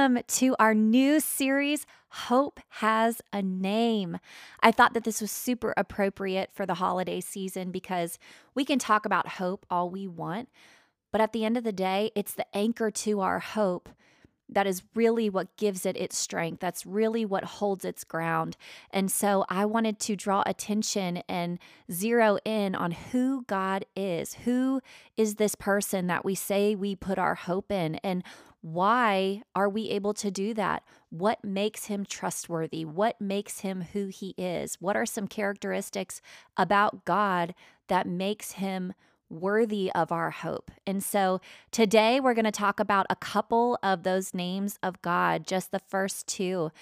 Welcome to our new series, Hope Has a Name. I thought that this was super appropriate for the holiday season because we can talk about hope all we want, but at the end of the day, it's the anchor to our hope that is really what gives it its strength. That's really what holds its ground. And so I wanted to draw attention and zero in on who God is. Who is this person that we say we put our hope in? And why are we able to do that? What makes him trustworthy? What makes him who he is? What are some characteristics about God that makes him worthy of our hope. And so today we're going to talk about a couple of those names of God, just the first two.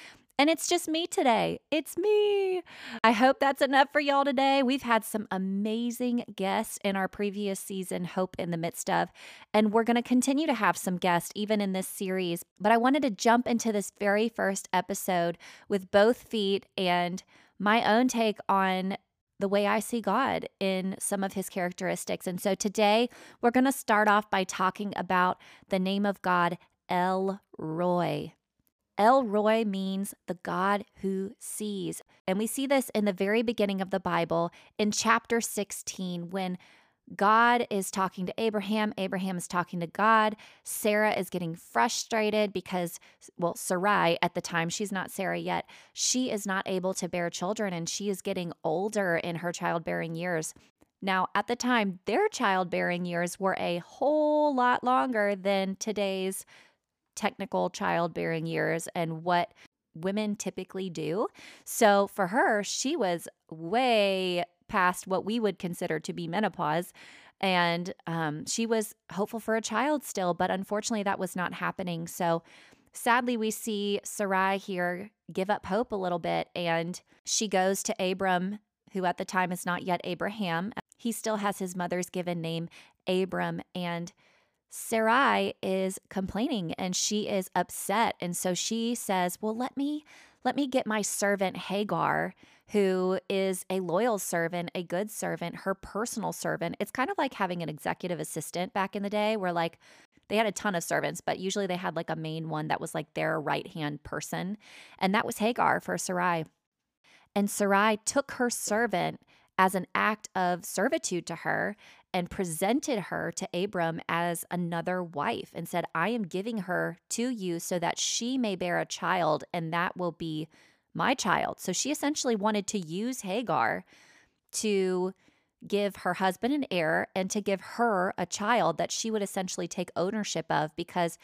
And it's just me today. It's me. I hope that's enough for y'all today. We've had some amazing guests in our previous season, Hope in the Midst of, and we're going to continue to have some guests even in this series. But I wanted to jump into this very first episode with both feet and my own take on the way I see God in some of his characteristics. And so today we're going to start off by talking about the name of God, El Roi. El Roi means the God who sees. And we see this in the very beginning of the Bible in chapter 16 when God is talking to Abraham. Abraham is talking to God. Sarah is getting frustrated because, well, Sarai at the time, she's not Sarah yet, she is not able to bear children and she is getting older in her childbearing years. Now, at the time, their childbearing years were a whole lot longer than today's technical childbearing years and what women typically do. So for her, she was way past what we would consider to be menopause. And um, she was hopeful for a child still, but unfortunately, that was not happening. So sadly, we see Sarai here give up hope a little bit, and she goes to Abram, who at the time is not yet Abraham. He still has his mother's given name, Abram, and Sarai is complaining and she is upset. And so she says, Well, let me let me get my servant Hagar who is a loyal servant, a good servant, her personal servant. It's kind of like having an executive assistant back in the day where like they had a ton of servants, but usually they had like a main one that was like their right hand person. And that was Hagar for Sarai. And Sarai took her servant as an act of servitude to her and presented her to Abram as another wife and said, I am giving her to you so that she may bear a child, and that will be my child. So she essentially wanted to use Hagar to give her husband an heir and to give her a child that she would essentially take ownership of because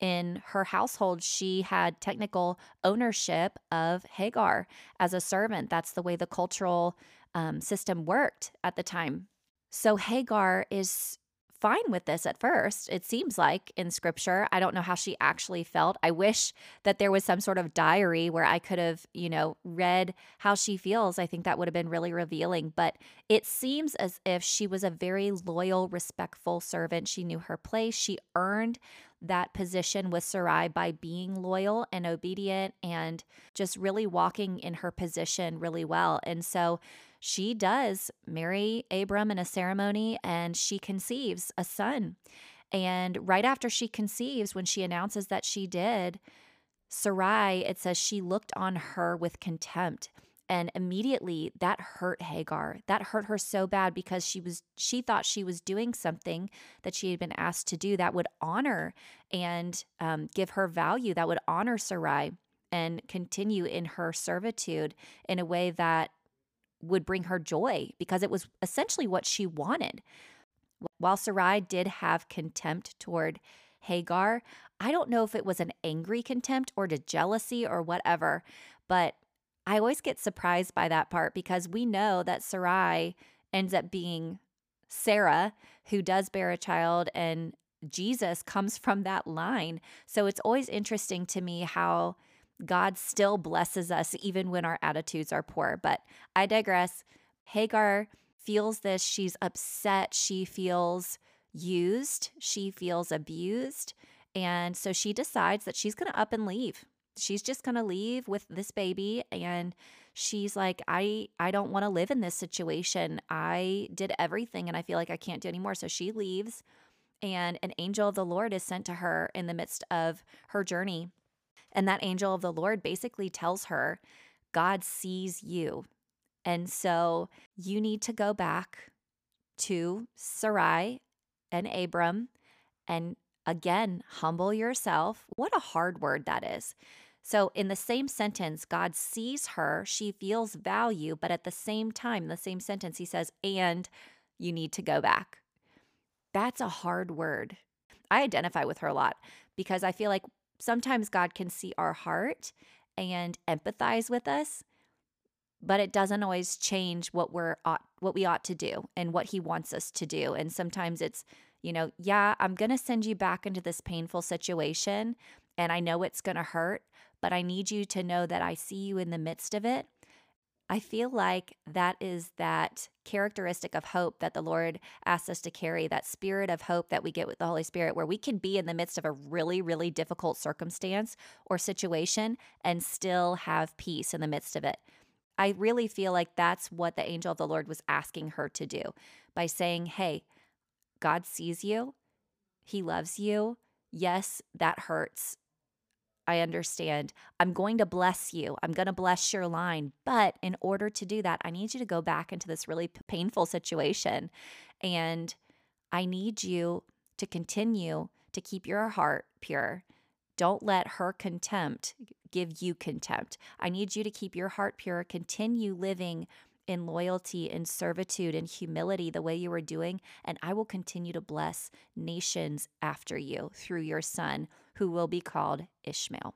in her household, she had technical ownership of Hagar as a servant. That's the way the cultural um, system worked at the time. So Hagar is fine with this at first, it seems like in scripture. I don't know how she actually felt. I wish that there was some sort of diary where I could have, you know, read how she feels. I think that would have been really revealing. But it seems as if she was a very loyal, respectful servant. She knew her place. She earned that position with Sarai by being loyal and obedient and just really walking in her position really well. And so she does marry Abram in a ceremony and she conceives a son. And right after she conceives, when she announces that she did, Sarai, it says she looked on her with contempt. And immediately that hurt Hagar. That hurt her so bad because she was she thought she was doing something that she had been asked to do that would honor and um, give her value, that would honor Sarai and continue in her servitude in a way that would bring her joy because it was essentially what she wanted. While Sarai did have contempt toward Hagar, I don't know if it was an angry contempt or to jealousy or whatever, but I always get surprised by that part because we know that Sarai ends up being Sarah, who does bear a child, and Jesus comes from that line. So it's always interesting to me how God still blesses us even when our attitudes are poor. But I digress. Hagar feels this. She's upset. She feels used. She feels abused. And so she decides that she's going to up and leave. She's just going to leave with this baby and she's like I I don't want to live in this situation. I did everything and I feel like I can't do anymore. So she leaves and an angel of the Lord is sent to her in the midst of her journey. And that angel of the Lord basically tells her, God sees you. And so you need to go back to Sarai and Abram and again, humble yourself. What a hard word that is. So, in the same sentence, God sees her, she feels value, but at the same time, the same sentence, he says, and you need to go back. That's a hard word. I identify with her a lot because I feel like sometimes God can see our heart and empathize with us, but it doesn't always change what we're ought, what we ought to do and what he wants us to do. And sometimes it's, you know, yeah, I'm going to send you back into this painful situation and I know it's going to hurt, but I need you to know that I see you in the midst of it I feel like that is that characteristic of hope that the Lord asks us to carry, that spirit of hope that we get with the Holy Spirit, where we can be in the midst of a really, really difficult circumstance or situation and still have peace in the midst of it. I really feel like that's what the angel of the Lord was asking her to do by saying, Hey, God sees you, He loves you. Yes, that hurts. I understand. I'm going to bless you. I'm going to bless your line. But in order to do that, I need you to go back into this really painful situation. And I need you to continue to keep your heart pure. Don't let her contempt give you contempt. I need you to keep your heart pure, continue living in loyalty, in servitude, in humility, the way you were doing. And I will continue to bless nations after you through your son, who will be called Ishmael.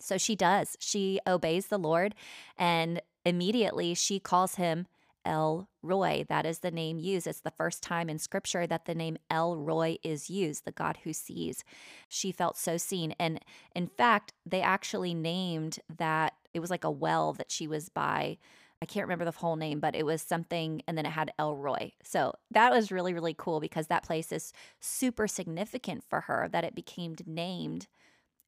So she does. She obeys the Lord, and immediately she calls him El Roi. That is the name used. It's the first time in scripture that the name El Roi is used, the God who sees. She felt so seen. And in fact, they actually named that it was like a well that she was by I can't remember the whole name, but it was something, and then it had El Roi. So that was really, really cool because that place is super significant for her that it became named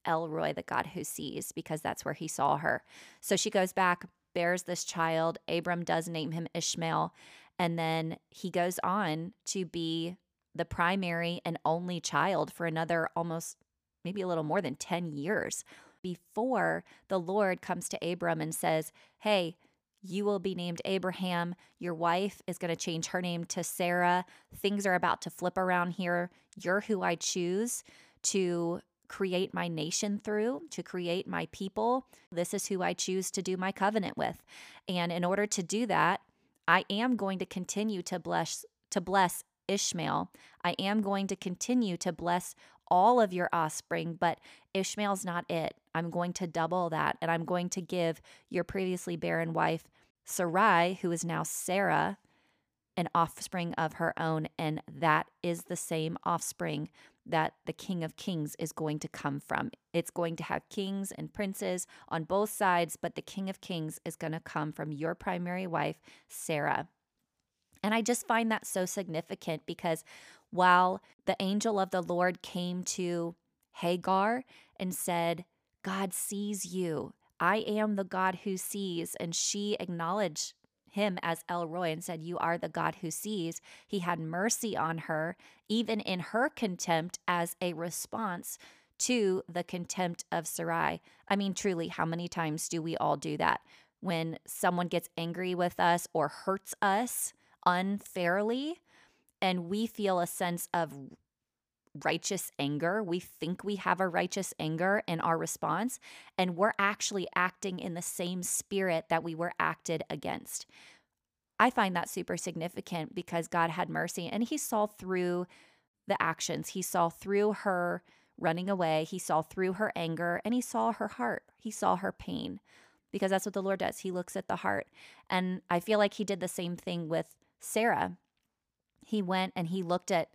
El Roi, the God who sees, because that's where he saw her. So she goes back, bears this child. Abram does name him Ishmael. And then he goes on to be the primary and only child for another almost maybe a little more than 10 years before the Lord comes to Abram and says, Hey, you will be named Abraham. Your wife is going to change her name to Sarah. Things are about to flip around here. You're who I choose to create my nation through, to create my people. This is who I choose to do my covenant with. And in order to do that, I am going to continue to bless to bless Ishmael. I am going to continue to bless all of your offspring, but Ishmael's not it. I'm going to double that, and I'm going to give your previously barren wife, Sarai, who is now Sarah, an offspring of her own. And that is the same offspring that the King of Kings is going to come from. It's going to have kings and princes on both sides, but the King of Kings is going to come from your primary wife, Sarah. And I just find that so significant because while the angel of the Lord came to Hagar and said, God sees you. I am the God who sees. And she acknowledged him as El Roi and said, You are the God who sees. He had mercy on her, even in her contempt, as a response to the contempt of Sarai. I mean, truly, how many times do we all do that? When someone gets angry with us or hurts us unfairly, and we feel a sense of righteous anger. We think we have a righteous anger in our response, and we're actually acting in the same spirit that we were acted against. I find that super significant because God had mercy and He saw through the actions. He saw through her running away, He saw through her anger, and He saw her heart. He saw her pain because that's what the Lord does. He looks at the heart. And I feel like He did the same thing with Sarah. He went and He looked at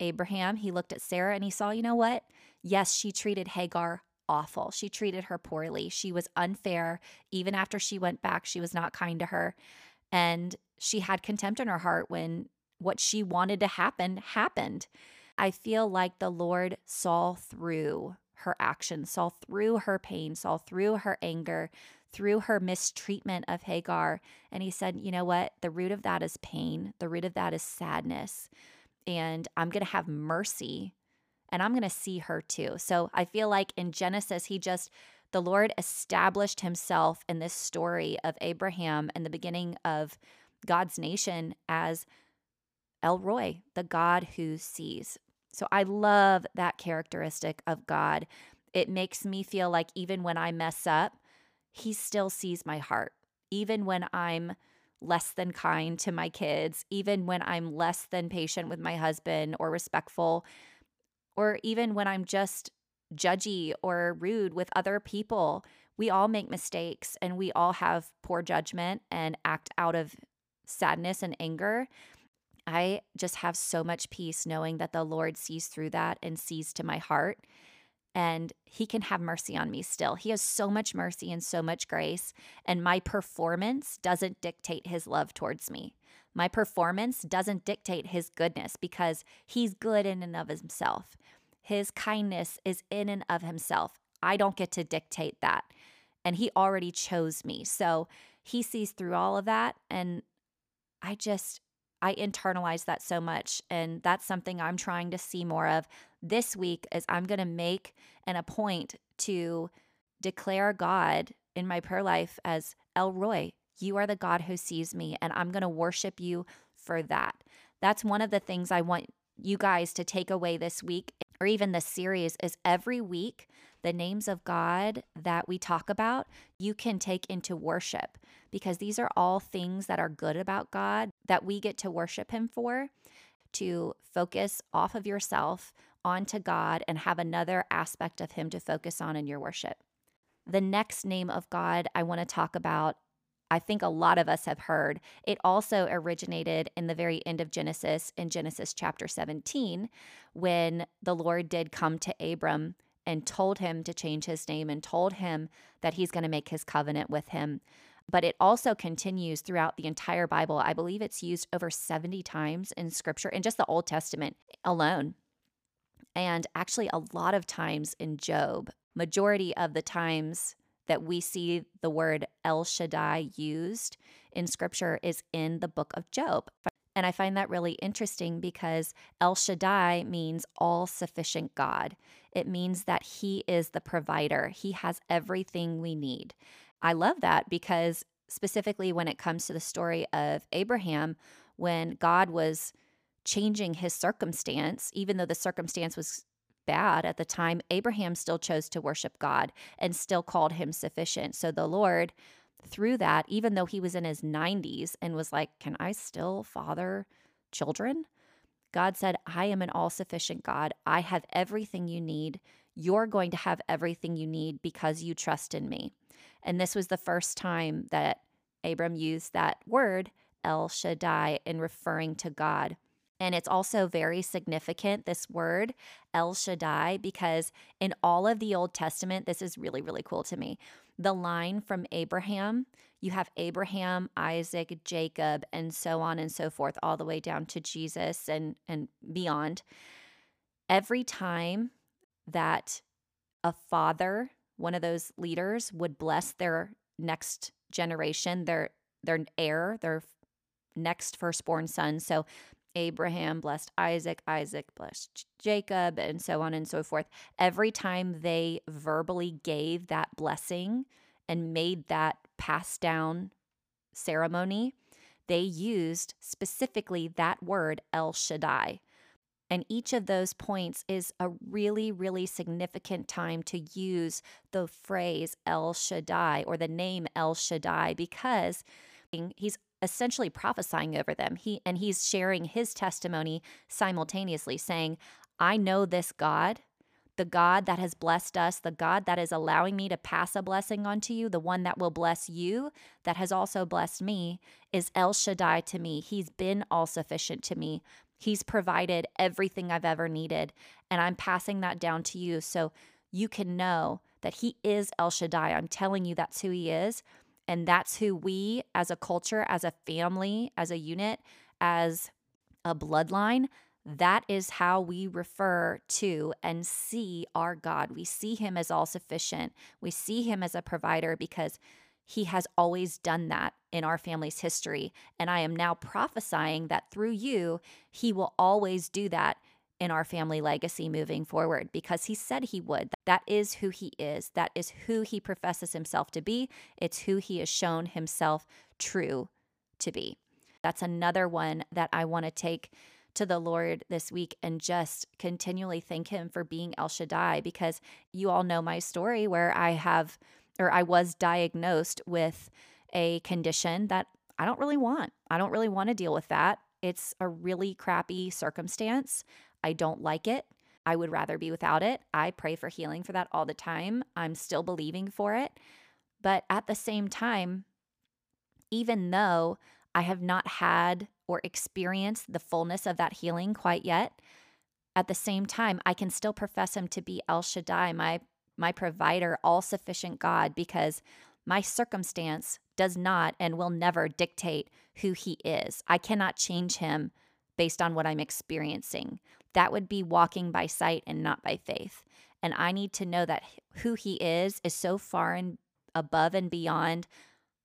Abraham, he looked at Sarah and he saw, you know what? Yes, she treated Hagar awful. She treated her poorly. She was unfair. Even after she went back, she was not kind to her. And she had contempt in her heart when what she wanted to happen happened. I feel like the Lord saw through her actions, saw through her pain, saw through her anger, through her mistreatment of Hagar. And he said, You know what? The root of that is pain, the root of that is sadness. and I'm going to have mercy and I'm going to see her too. So I feel like in Genesis, he just, the Lord established himself in this story of Abraham and the beginning of God's nation as El Roi, the God who sees. So I love that characteristic of God. It makes me feel like even when I mess up, he still sees my heart. Even when I'm less than kind to my kids, even when I'm less than patient with my husband or respectful, or even when I'm just judgy or rude with other people. We all make mistakes and we all have poor judgment and act out of sadness and anger. I just have so much peace knowing that the Lord sees through that and sees to my heart and he can have mercy on me still. He has so much mercy and so much grace, and my performance doesn't dictate his love towards me. My performance doesn't dictate his goodness because he's good in and of himself. His kindness is in and of himself. I don't get to dictate that. And he already chose me. So he sees through all of that. And I just, I internalize that so much. And that's something I'm trying to see more of this week is I'm going to make an a point to declare God in my prayer life as El Roi. You are the God who sees me, and I'm going to worship you for that. That's one of the things I want you guys to take away this week or even this series is every week the names of God that we talk about, you can take into worship because these are all things that are good about God that we get to worship Him for, to focus off of yourself onto God and have another aspect of Him to focus on in your worship. The next name of God I want to talk about, I think a lot of us have heard. It also originated in the very end of Genesis, in Genesis chapter 17, when the Lord did come to Abram and told him to change his name and told him that he's going to make his covenant with him. But it also continues throughout the entire Bible. I believe it's used over 70 times in scripture, in just the Old Testament alone and actually a lot of times in Job. Majority of the times that we see the word El Shaddai used in scripture is in the book of Job. And I find that really interesting because El Shaddai means all sufficient God. It means that He is the provider, He has everything we need. I love that because, specifically, when it comes to the story of Abraham, when God was changing his circumstance, even though the circumstance was bad at the time, Abraham still chose to worship God and still called him sufficient. So the Lord, through that, even though he was in his 90s and was like, Can I still father children? God said, I am an all sufficient God. I have everything you need. You're going to have everything you need because you trust in me. And this was the first time that Abram used that word, El Shaddai, in referring to God. And it's also very significant, this word, El Shaddai, because in all of the Old Testament, this is really, really cool to me. The line from Abraham, you have Abraham, Isaac, Jacob, and so on and so forth, all the way down to Jesus and, and beyond. Every time that a father, one of those leaders, would bless their next generation, their their heir, their next firstborn son. So Abraham blessed Isaac, Isaac blessed Jacob, and so on and so forth. Every time they verbally gave that blessing and made that pass down ceremony, they used specifically that word, El Shaddai. And each of those points is a really, really significant time to use the phrase El Shaddai or the name El Shaddai because he's essentially prophesying over them. He and he's sharing his testimony simultaneously saying, "I know this God, the God that has blessed us, the God that is allowing me to pass a blessing onto you, the one that will bless you, that has also blessed me, is El Shaddai to me. He's been all sufficient to me. He's provided everything I've ever needed, and I'm passing that down to you so you can know that He is El Shaddai. I'm telling you that's who He is. And that's who we, as a culture, as a family, as a unit, as a bloodline, that is how we refer to and see our God. We see him as all sufficient. We see him as a provider because He has always done that in our family's history. And I am now prophesying that through you, He will always do that in our family legacy moving forward because He said He would. That is who He is, that is who He professes Himself to be, it's who He has shown Himself true to be. That's another one that I want to take to the Lord this week and just continually thank Him for being El Shaddai because you all know my story where I have or I was diagnosed with a condition that I don't really want. I don't really want to deal with that. It's a really crappy circumstance. I don't like it. I would rather be without it. I pray for healing for that all the time. I'm still believing for it. But at the same time, even though I have not had or experienced the fullness of that healing quite yet, at the same time, I can still profess him to be El Shaddai, my my provider, all sufficient God, because my circumstance does not and will never dictate who he is. I cannot change him based on what I'm experiencing. That would be walking by sight and not by faith. And I need to know that who he is is so far and above and beyond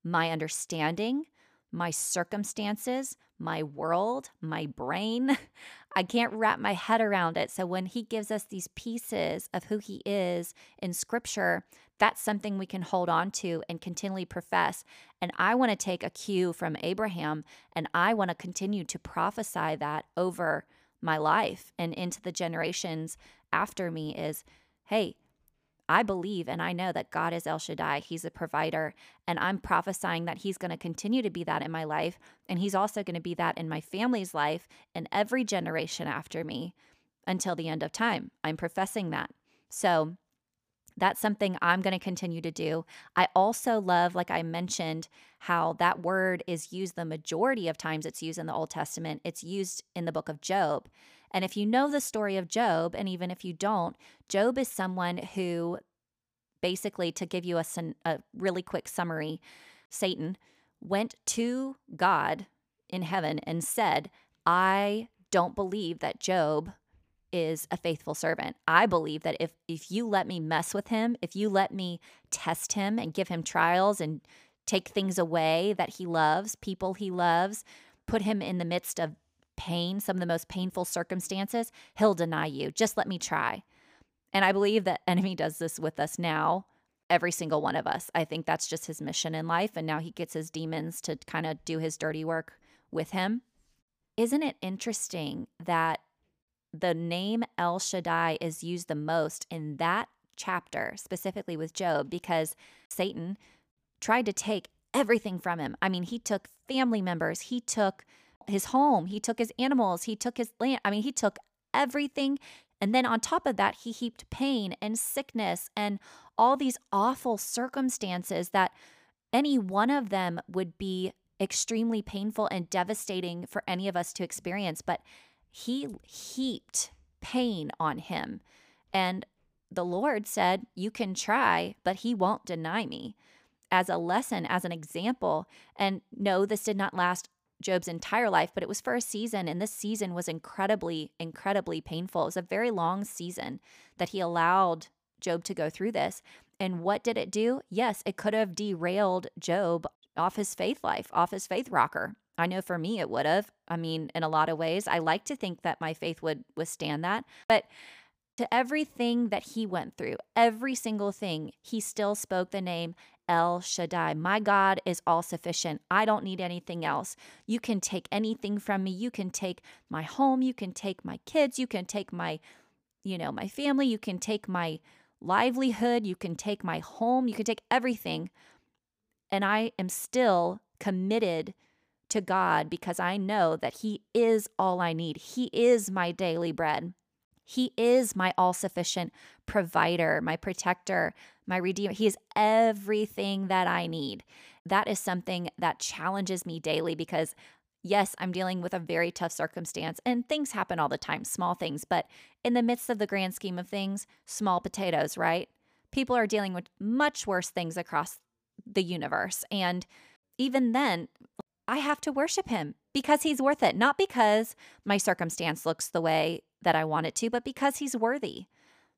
my understanding, my circumstances, my world, my brain. I can't wrap my head around it. So when he gives us these pieces of who he is in scripture, that's something we can hold on to and continually profess. And I want to take a cue from Abraham and I want to continue to prophesy that over my life and into the generations after me is hey, I believe and I know that God is El Shaddai. He's a provider. And I'm prophesying that He's going to continue to be that in my life. And He's also going to be that in my family's life and every generation after me until the end of time. I'm professing that. So that's something I'm going to continue to do. I also love, like I mentioned, how that word is used the majority of times it's used in the Old Testament. It's used in the book of Job. And if you know the story of Job, and even if you don't, Job is someone who basically, to give you a, a really quick summary, Satan went to God in heaven and said, I don't believe that Job is a faithful servant. I believe that if if you let me mess with him, if you let me test him and give him trials and take things away that he loves, people he loves, put him in the midst of pain, some of the most painful circumstances, he'll deny you. Just let me try. And I believe that enemy does this with us now, every single one of us. I think that's just his mission in life and now he gets his demons to kind of do his dirty work with him. Isn't it interesting that the name El Shaddai is used the most in that chapter, specifically with Job, because Satan tried to take everything from him. I mean, he took family members, he took his home, he took his animals, he took his land. I mean, he took everything. And then on top of that, he heaped pain and sickness and all these awful circumstances that any one of them would be extremely painful and devastating for any of us to experience. But he heaped pain on him. And the Lord said, You can try, but he won't deny me. As a lesson, as an example. And no, this did not last Job's entire life, but it was for a season. And this season was incredibly, incredibly painful. It was a very long season that he allowed Job to go through this. And what did it do? Yes, it could have derailed Job off his faith life, off his faith rocker. I know for me it would have. I mean, in a lot of ways, I like to think that my faith would withstand that. But to everything that he went through, every single thing, he still spoke the name El Shaddai. My God is all sufficient. I don't need anything else. You can take anything from me. You can take my home. You can take my kids. You can take my, you know, my family. You can take my livelihood. You can take my home. You can take everything. And I am still committed to God because I know that He is all I need. He is my daily bread. He is my all sufficient provider, my protector, my redeemer. He is everything that I need. That is something that challenges me daily because, yes, I'm dealing with a very tough circumstance and things happen all the time, small things, but in the midst of the grand scheme of things, small potatoes, right? People are dealing with much worse things across the universe. And even then, I have to worship him because he's worth it. Not because my circumstance looks the way that I want it to, but because he's worthy.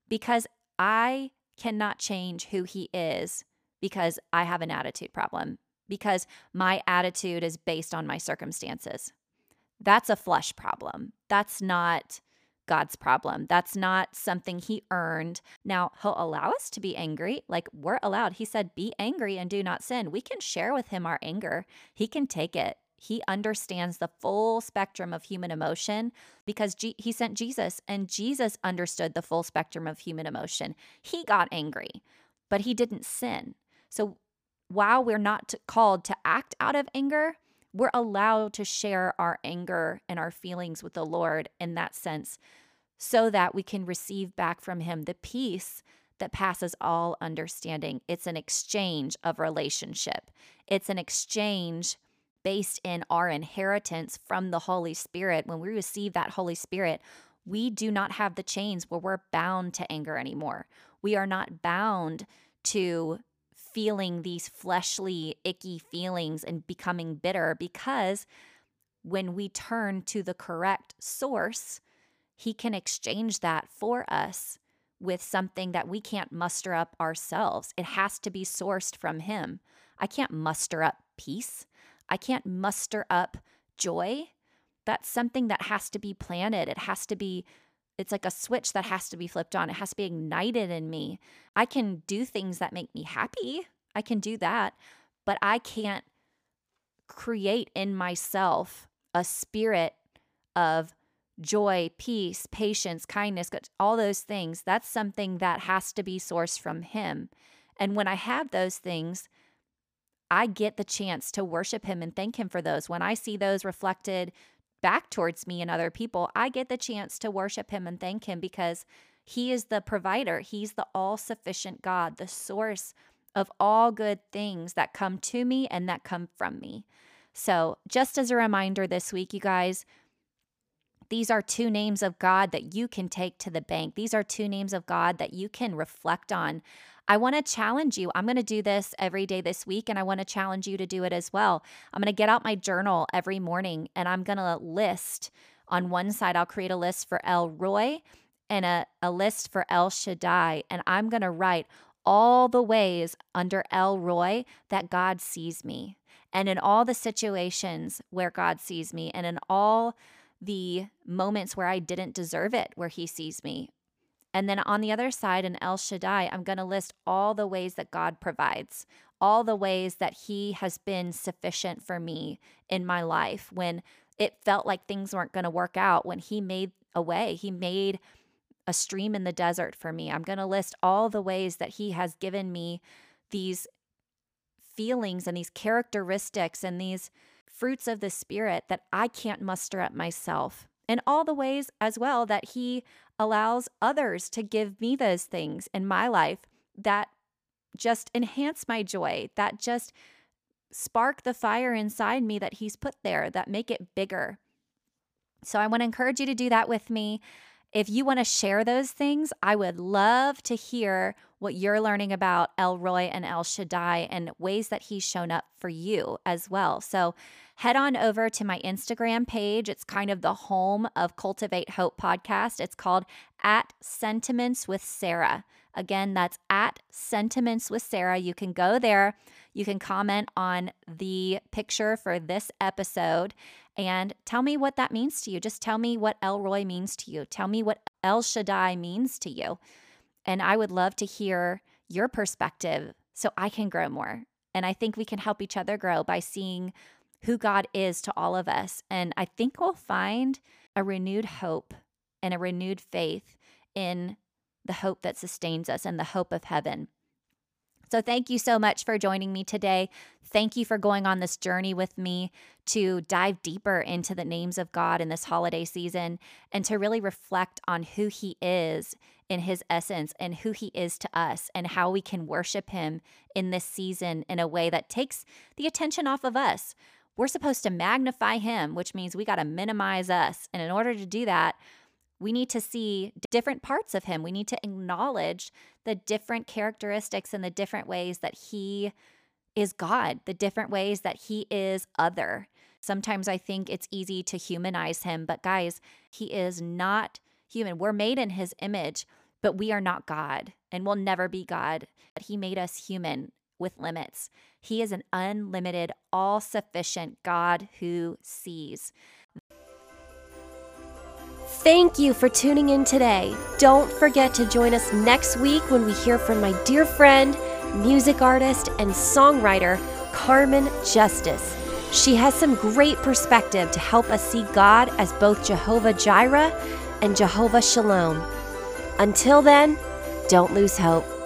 Because I cannot change who he is because I have an attitude problem, because my attitude is based on my circumstances. That's a flesh problem. That's not God's problem. That's not something he earned. Now, he'll allow us to be angry. Like we're allowed. He said, Be angry and do not sin. We can share with him our anger, he can take it. He understands the full spectrum of human emotion because G- he sent Jesus and Jesus understood the full spectrum of human emotion. He got angry, but he didn't sin. So while we're not called to act out of anger, we're allowed to share our anger and our feelings with the Lord in that sense so that we can receive back from Him the peace that passes all understanding. It's an exchange of relationship, it's an exchange based in our inheritance from the Holy Spirit. When we receive that Holy Spirit, we do not have the chains where we're bound to anger anymore. We are not bound to feeling these fleshly, icky feelings and becoming bitter because when we turn to the correct source, He can exchange that for us with something that we can't muster up ourselves. It has to be sourced from Him. I can't muster up peace. I can't muster up joy. That's something that has to be planted. It has to be, it's like a switch that has to be flipped on. It has to be ignited in me. I can do things that make me happy. I can do that, but I can't create in myself a spirit of joy, peace, patience, kindness, all those things. That's something that has to be sourced from Him. And when I have those things, I get the chance to worship him and thank him for those. When I see those reflected back towards me and other people, I get the chance to worship him and thank him because he is the provider. He's the all sufficient God, the source of all good things that come to me and that come from me. So, just as a reminder this week, you guys, these are two names of God that you can take to the bank. These are two names of God that you can reflect on. I want to challenge you. I'm going to do this every day this week, and I want to challenge you to do it as well. I'm going to get out my journal every morning and I'm going to list on one side, I'll create a list for El Roi and a, a list for El Shaddai. And I'm going to write all the ways under El Roi that God sees me, and in all the situations where God sees me, and in all the moments where I didn't deserve it, where He sees me. And then on the other side, in El Shaddai, I'm going to list all the ways that God provides, all the ways that He has been sufficient for me in my life when it felt like things weren't going to work out, when He made a way, He made a stream in the desert for me. I'm going to list all the ways that He has given me these feelings and these characteristics and these fruits of the Spirit that I can't muster up myself. And all the ways as well that He allows others to give me those things in my life that just enhance my joy, that just spark the fire inside me that He's put there, that make it bigger. So I want to encourage you to do that with me. If you want to share those things, I would love to hear what you're learning about El Roi and El Shaddai and ways that he's shown up for you as well. So head on over to my Instagram page. It's kind of the home of Cultivate Hope podcast. It's called at Sentiments with Sarah. Again, that's at Sentiments with Sarah. You can go there. You can comment on the picture for this episode and tell me what that means to you. Just tell me what El Roi means to you. Tell me what El Shaddai means to you. And I would love to hear your perspective so I can grow more. And I think we can help each other grow by seeing who God is to all of us. And I think we'll find a renewed hope and a renewed faith in the hope that sustains us and the hope of heaven. So, thank you so much for joining me today. Thank you for going on this journey with me to dive deeper into the names of God in this holiday season and to really reflect on who He is in His essence and who He is to us and how we can worship Him in this season in a way that takes the attention off of us. We're supposed to magnify him, which means we got to minimize us. And in order to do that, we need to see different parts of him. We need to acknowledge the different characteristics and the different ways that he is God, the different ways that he is other. Sometimes I think it's easy to humanize him, but guys, he is not human. We're made in his image, but we are not God and we'll never be God. But he made us human with limits. He is an unlimited, all sufficient God who sees. Thank you for tuning in today. Don't forget to join us next week when we hear from my dear friend, music artist, and songwriter, Carmen Justice. She has some great perspective to help us see God as both Jehovah Jireh and Jehovah Shalom. Until then, don't lose hope.